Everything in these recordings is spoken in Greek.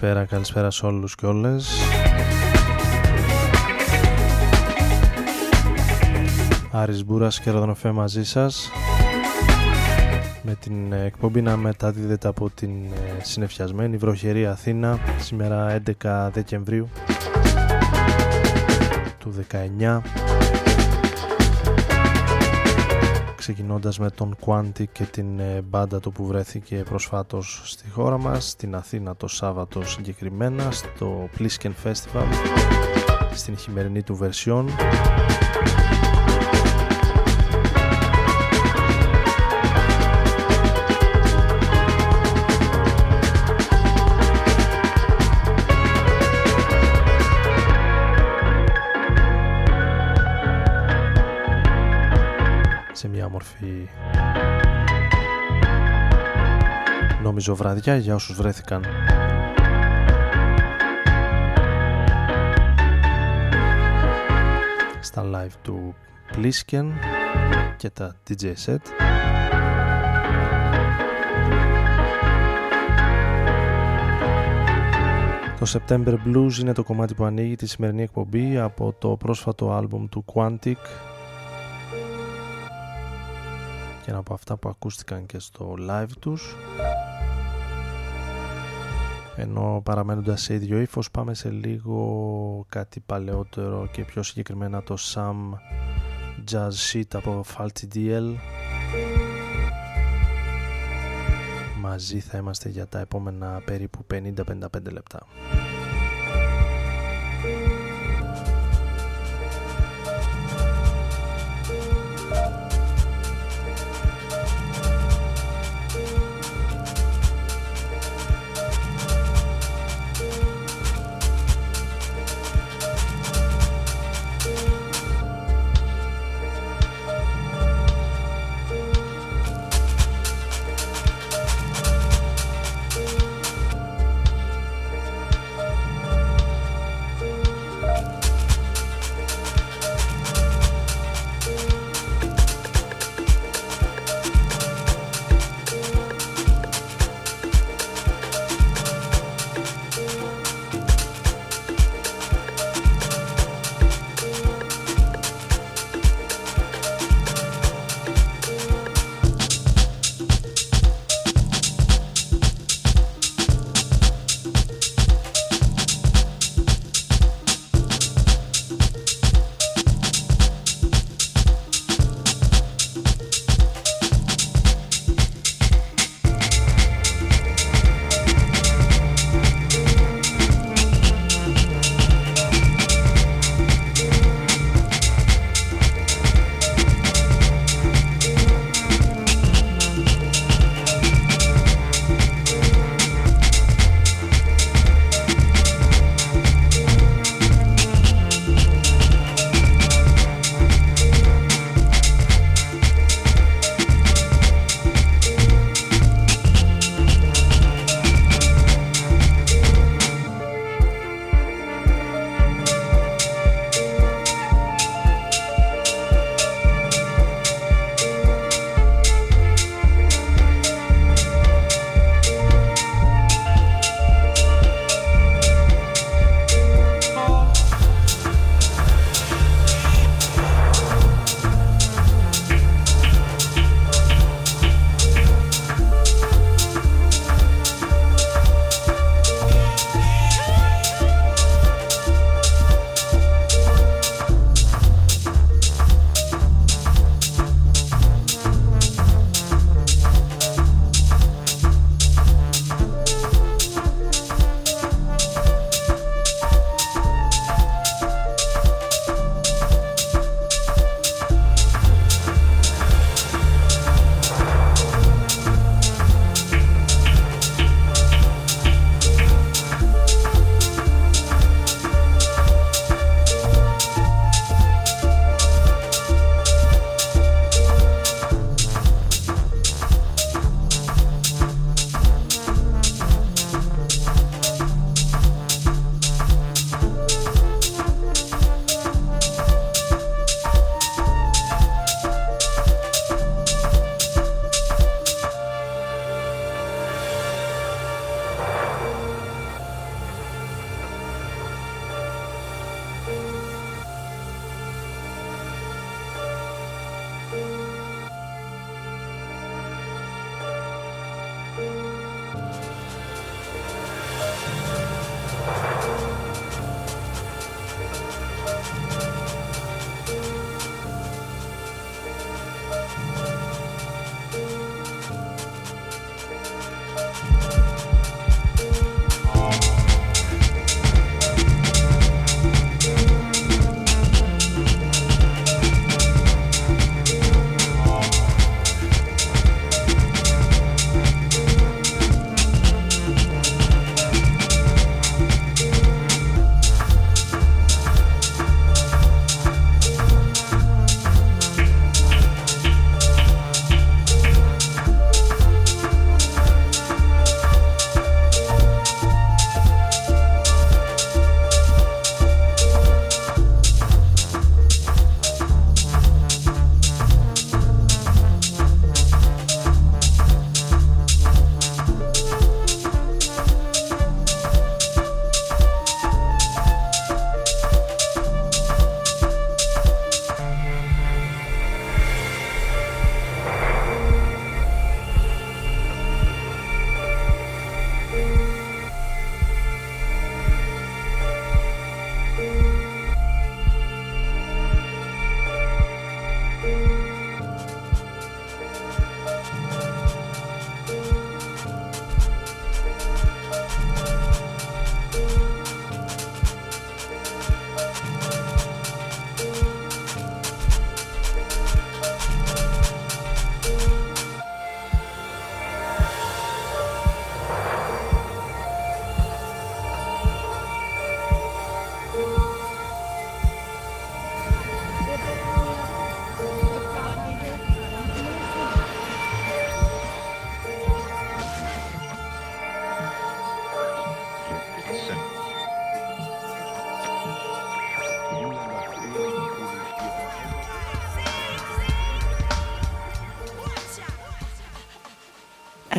Καλησπέρα, καλησπέρα σε όλους και όλες. Άρης Μπούρας και Ροδονοφέ μαζί σας με την εκπομπή να μεταδίδεται από την ε, συνεφιασμένη βροχερή Αθήνα σήμερα 11 Δεκεμβρίου του 19 ξεκινώντας με τον Quantic και την ε, μπάντα του που βρέθηκε προσφάτως στη χώρα μας στην Αθήνα το Σάββατο συγκεκριμένα στο Plisken Festival στην χειμερινή του βερσιόν νομίζω βραδιά για όσους βρέθηκαν. Στα live του Plisken και τα DJ set. Το September Blues είναι το κομμάτι που ανοίγει τη σημερινή εκπομπή από το πρόσφατο άλμπουμ του Quantic. Και από αυτά που ακούστηκαν και στο live τους ενώ παραμένοντας σε ίδιο ύφος πάμε σε λίγο κάτι παλαιότερο και πιο συγκεκριμένα το Sam Jazz Sheet από Faulty DL μαζί θα είμαστε για τα επόμενα περίπου 50-55 λεπτά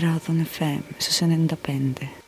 Ράδον FM στους 95.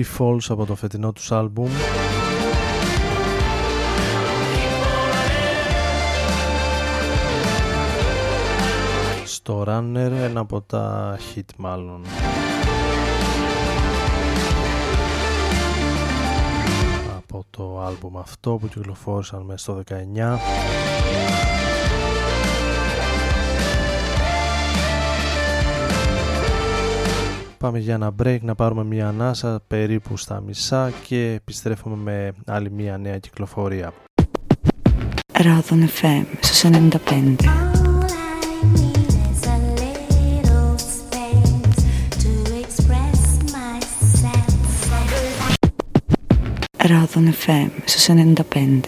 Η Falls από το φετινό τους άλμπουμ. Στο Runner ένα από τα hit μάλλον. Από το άλμπουμ αυτό που κυκλοφόρησαν μέσα στο 19 Πάμε για ένα break να πάρουμε μια ανάσα περίπου στα μισά και επιστρέφουμε με άλλη μια νέα κυκλοφορία. Ράδον FM στους 95. Ράδον FM στους 95.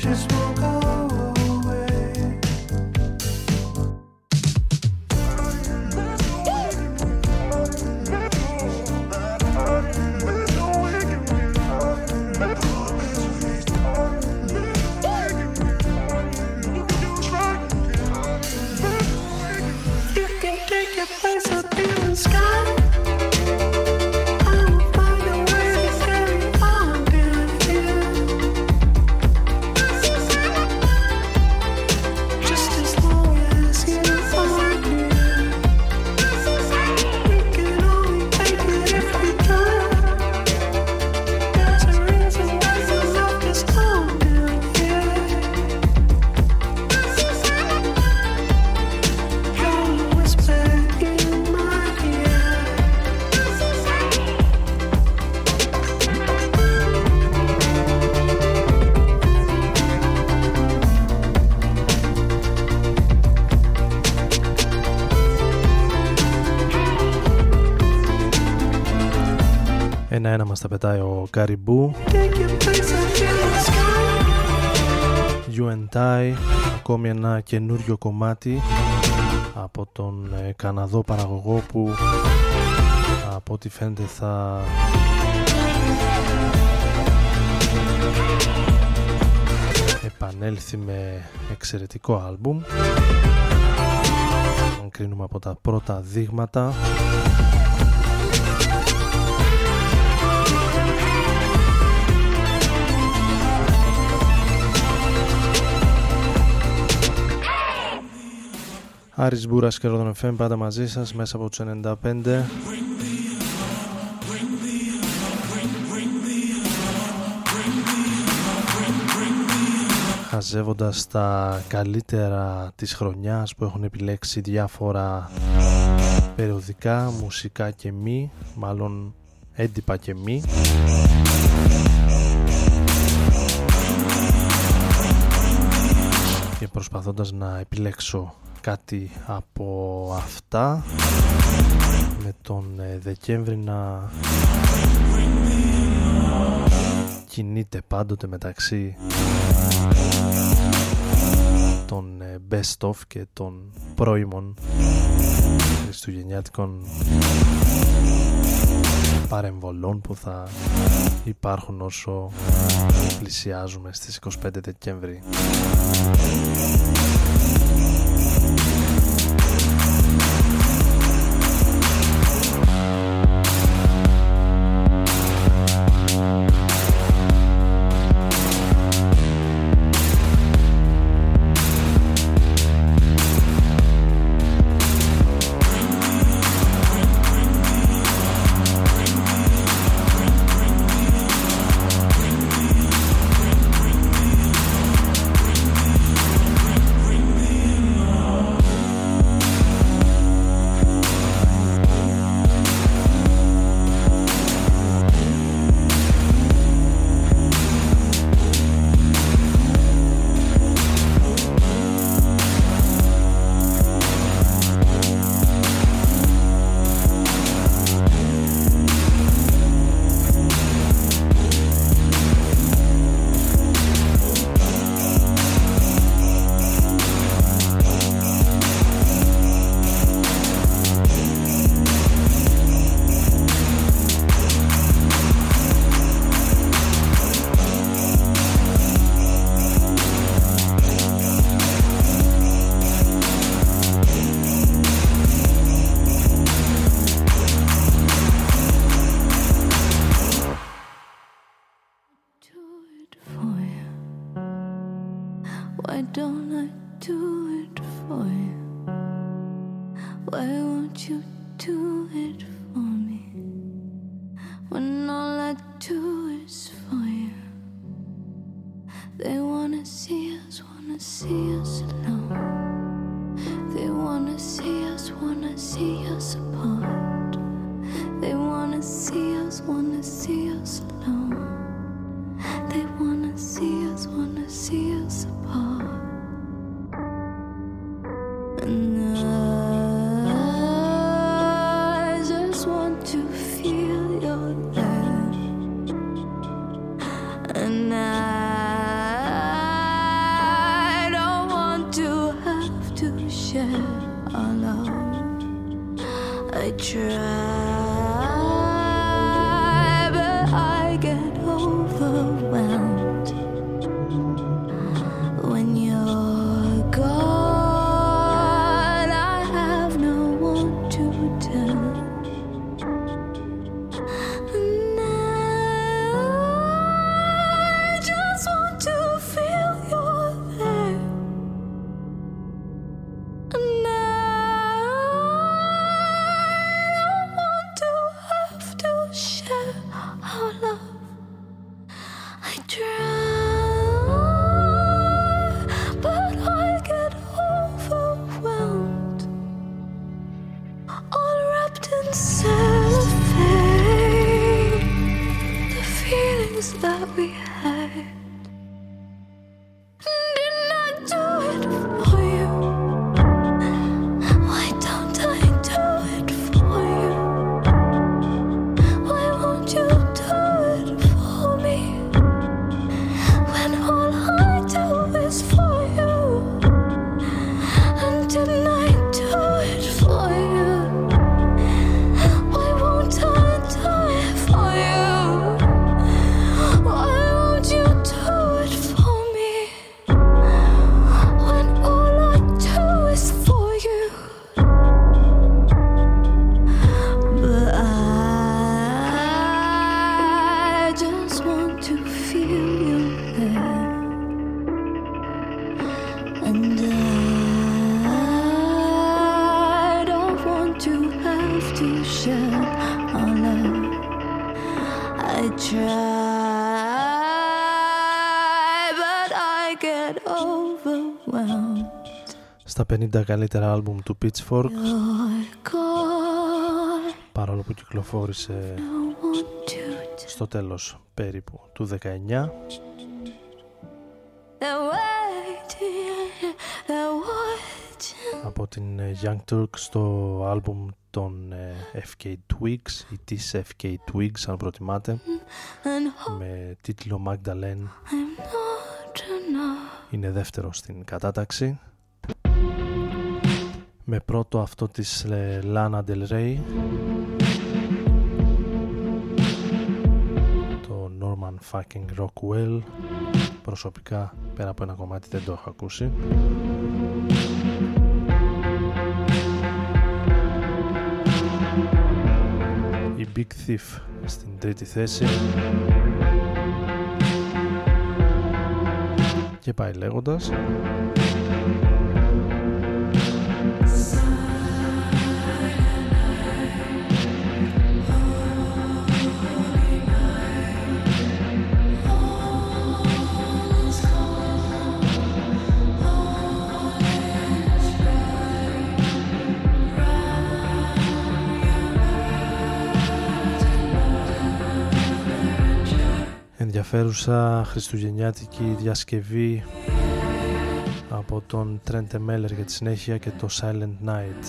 Just μας τα πετάει ο Καριμπού You and I Ακόμη ένα καινούριο κομμάτι Από τον ε, Καναδό παραγωγό που Από ό,τι φαίνεται θα Επανέλθει με εξαιρετικό άλμπουμ. Αν κρίνουμε από τα πρώτα δείγματα Άρης Μπούρας και Ρόδον FM πάντα μαζί σας μέσα από τους 95 μαζεύοντας τα καλύτερα της χρονιάς που έχουν επιλέξει διάφορα περιοδικά, μουσικά και μη, μάλλον έντυπα και μη. Και προσπαθώντας να επιλέξω κάτι από αυτά με τον ε, Δεκέμβρη να κινείται πάντοτε μεταξύ των ε, best of και των πρώιμων χριστουγεννιάτικων παρεμβολών που θα υπάρχουν όσο πλησιάζουμε στις 25 Δεκέμβρη. 50 καλύτερα άλμπουμ του Pitchfork. Παρόλο που κυκλοφόρησε στο τέλος περίπου του 19 από την ε, Young Turk στο άλμπουμ των ε, FK Twigs ή της FK Twigs αν προτιμάτε με τίτλο Magdalene. Είναι δεύτερο στην κατάταξη με πρώτο αυτό της ε, Lana Del Rey. Το Norman Fucking Rockwell. Προσωπικά πέρα από ένα κομμάτι δεν το έχω ακούσει. Η Big Thief στην τρίτη θέση. Και πάει λέγοντας ενδιαφέρουσα χριστουγεννιάτικη διασκευή από τον Trent Meller για τη συνέχεια και το Silent Night.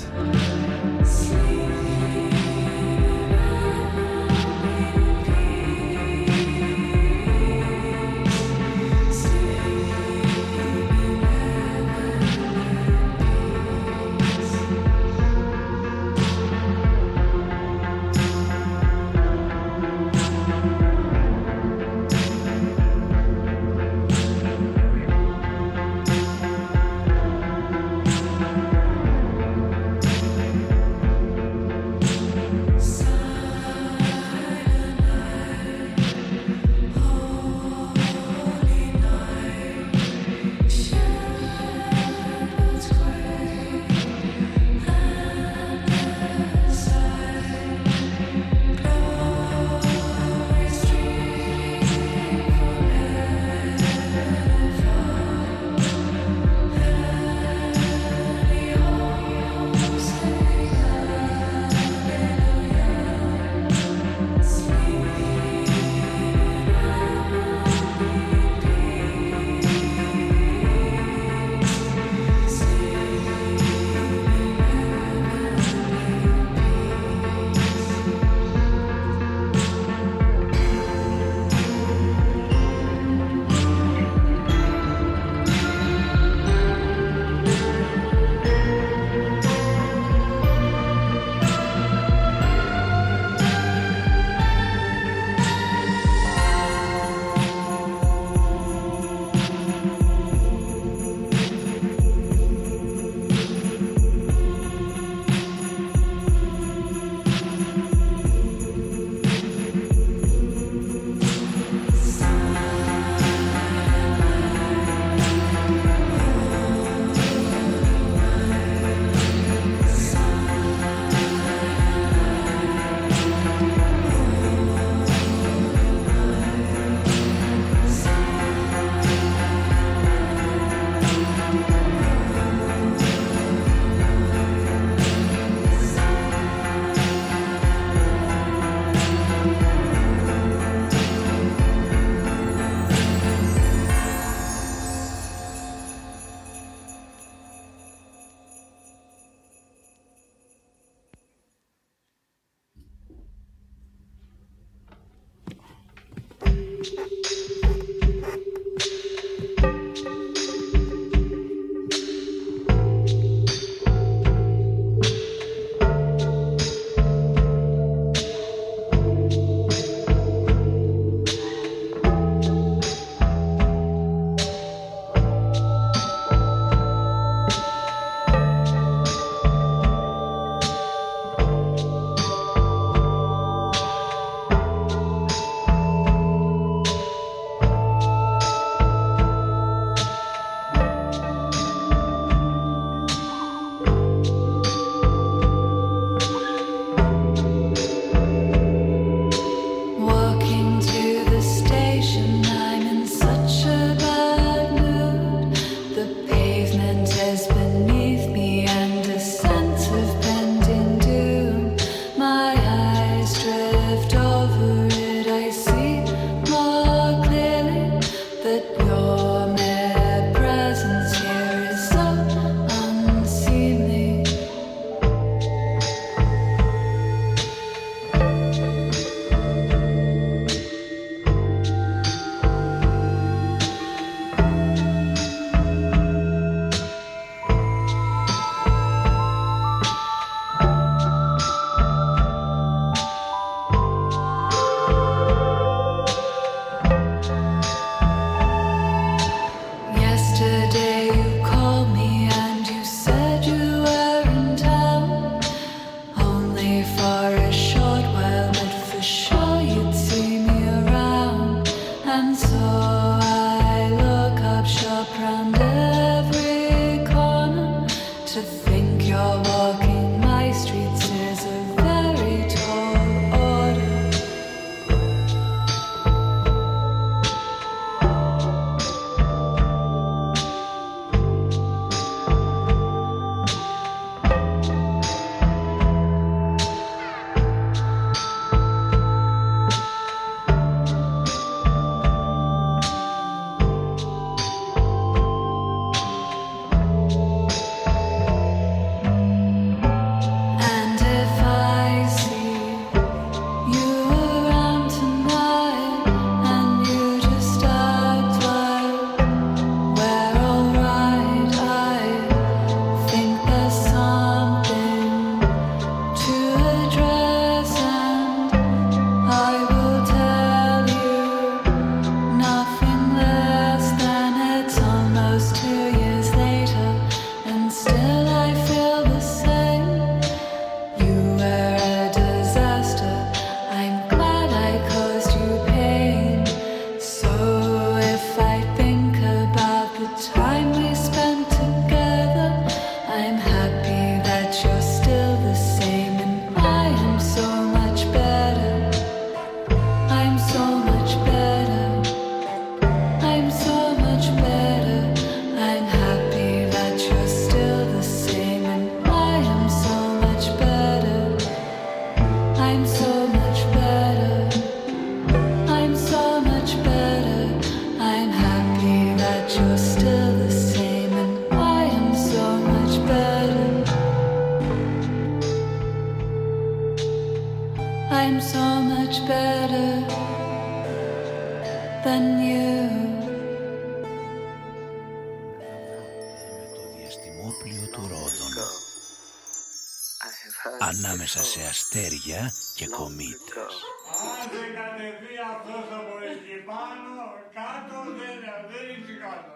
God.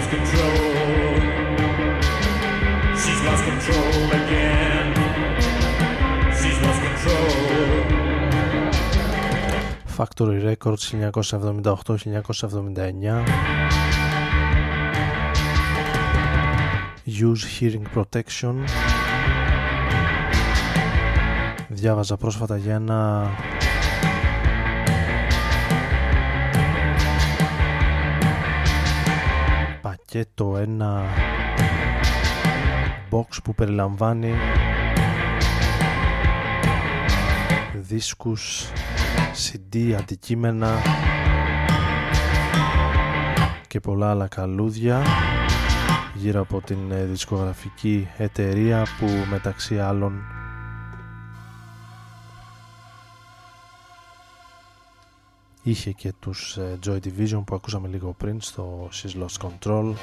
Δεν είναι κάτω. Records 1978-1979 Use Hearing Protection. Διάβαζα πρόσφατα για ένα πακέτο, ένα box που περιλαμβάνει δίσκους CD, αντικείμενα και πολλά άλλα καλούδια γύρω από την ε, δισκογραφική εταιρεία που μεταξύ άλλων είχε και τους ε, Joy Division που ακούσαμε λίγο πριν στο She's Lost Control.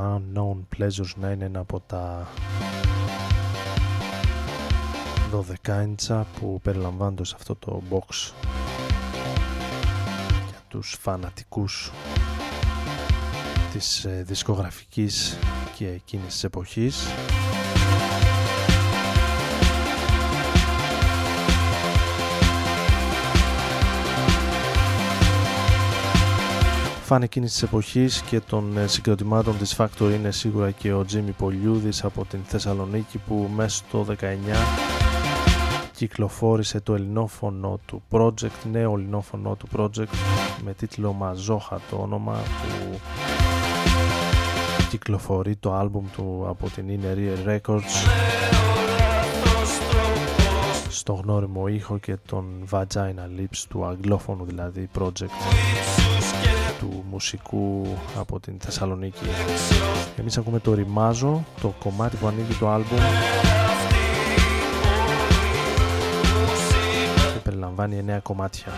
Unknown Pleasures να είναι ένα από τα 12 ίντσα που περιλαμβάνονται σε αυτό το box. Για τους φανατικούς της ε, δισκογραφικής και εκείνης της εποχής. Φαν εκείνης της εποχής και των ε, συγκροτημάτων της Factory είναι σίγουρα και ο Τζίμι Πολιούδης από την Θεσσαλονίκη που μέσα στο 19 κυκλοφόρησε το ελληνόφωνο του project, νέο ελληνόφωνο του project με τίτλο Μαζόχα το όνομα που κυκλοφορεί το άλμπουμ του από την Inner Records στο γνώριμο ήχο και τον Vagina Lips του αγγλόφωνου δηλαδή project του μουσικού από την Θεσσαλονίκη. Εμείς ακούμε το Ριμάζο, το κομμάτι που ανοίγει το άλμπουμ και περιλαμβάνει 9 κομμάτια.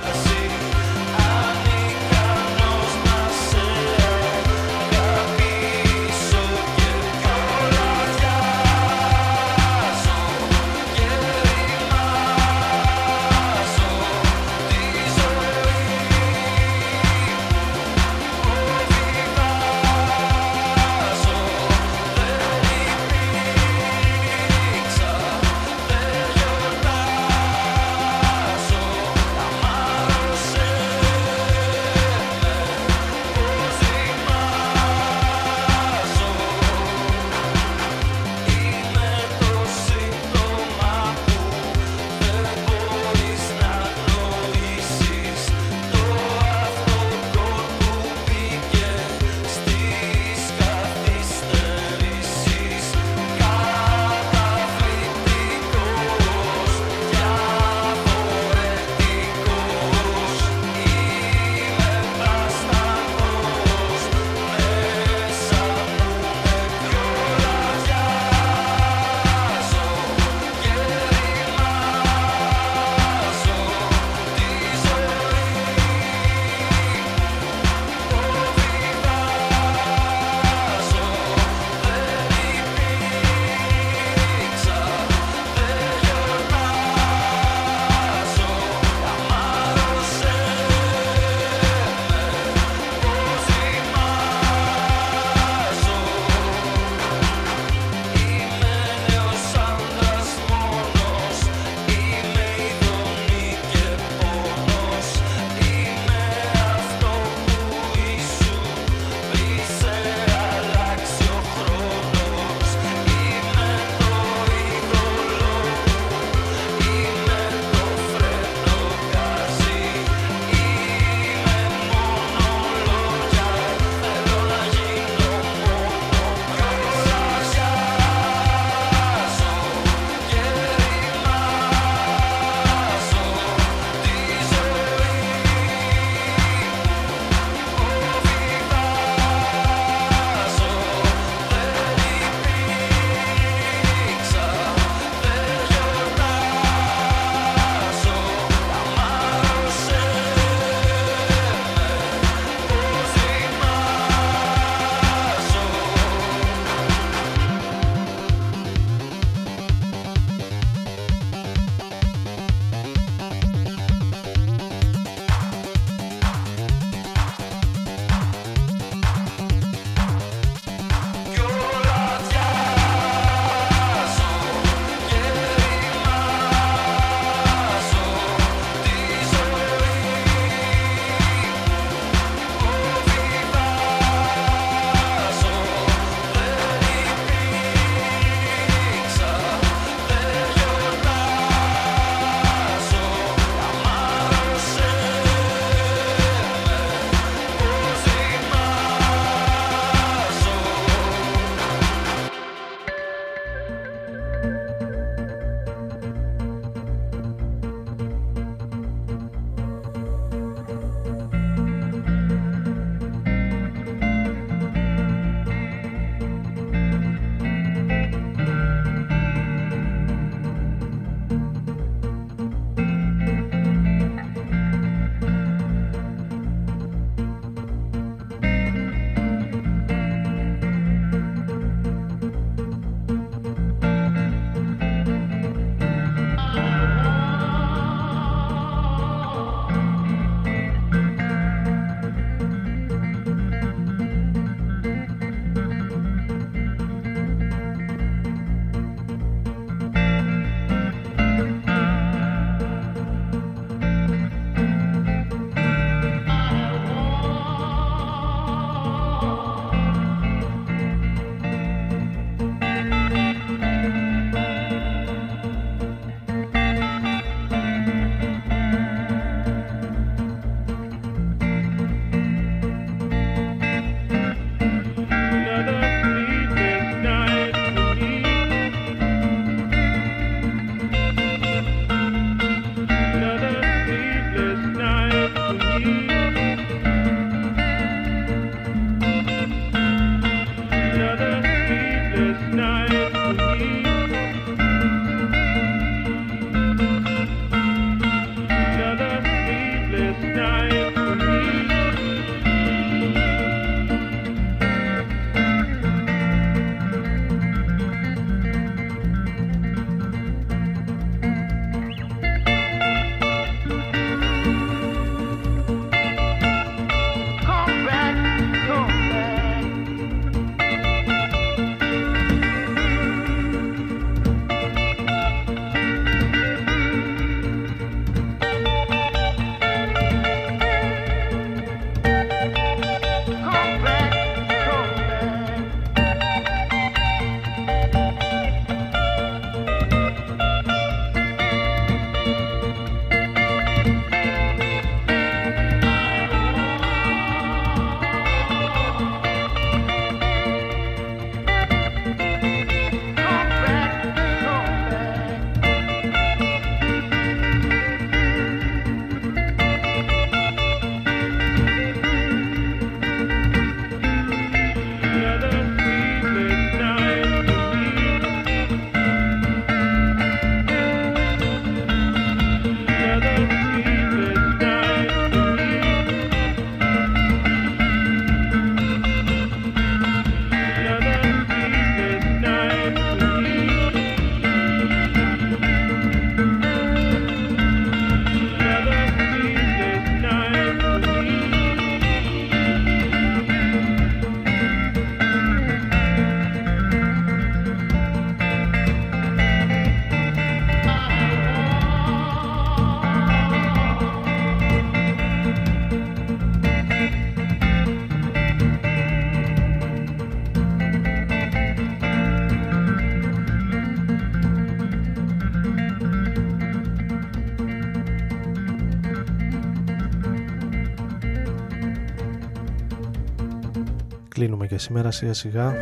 Κλείνουμε και σήμερα σιγά σιγά.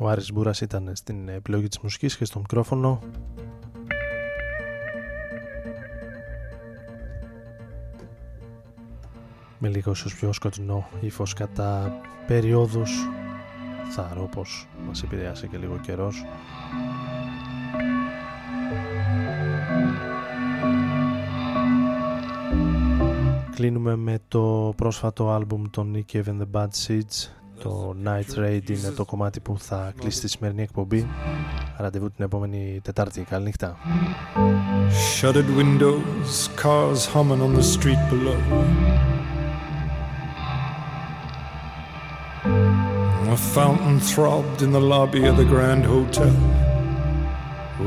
Ο Άρης Μπούρας ήταν στην επιλογή της μουσικής και στο μικρόφωνο. Με λίγο ίσως πιο σκοτεινό ύφος κατά περιόδους θα ρω πως μας επηρεάσει και λίγο καιρός. Κλείνουμε με το πρόσφατο άλμπουμ των Nick Cave and the Bad Seeds το Night Raid είναι το κομμάτι που θα κλείσει τη σημερινή εκπομπή Ραντεβού την επόμενη Τετάρτη Καλή νύχτα Shuttered windows, cars humming on the street below A fountain throbbed in the lobby of the Grand Hotel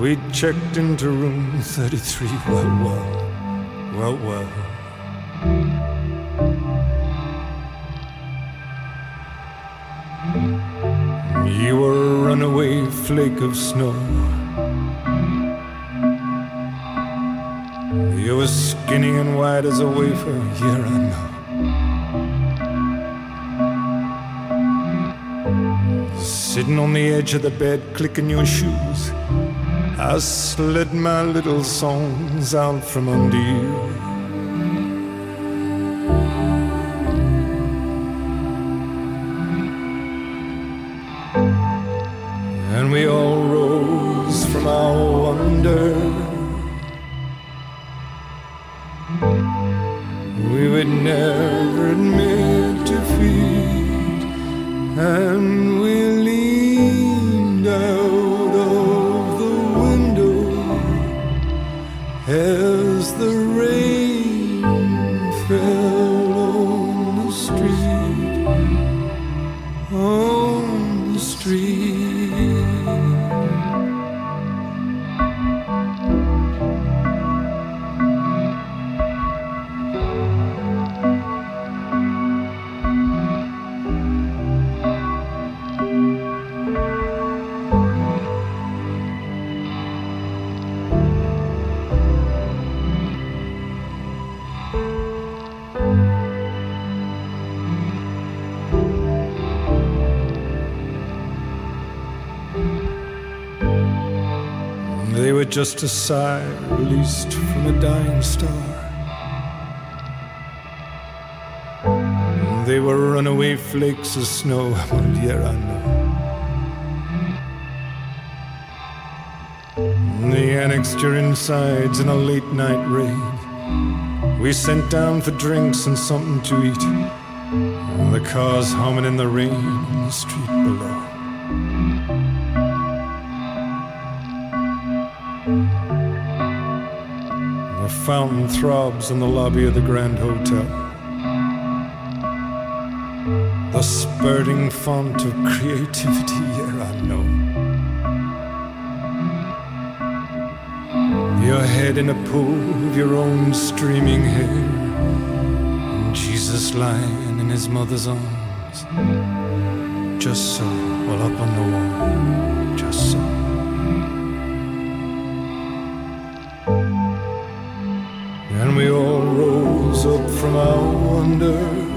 We checked into room 33 Well, well, well, well You were a runaway flake of snow. You were skinny and white as a wafer, here I know. Sitting on the edge of the bed, clicking your shoes, I slid my little songs out from under you. Just a sigh released from a dying star. They were runaway flakes of snow, well, yeah, I. They annexed your insides in a late night raid. We sent down for drinks and something to eat. The cars humming in the rain in the street below. Fountain throbs in the lobby of the Grand Hotel. The spurting font of creativity, yeah, I know. Your head in a pool of your own streaming hair. Jesus lying in his mother's arms. Just so, well up on the wall. Just so. We all rose up from our wonder.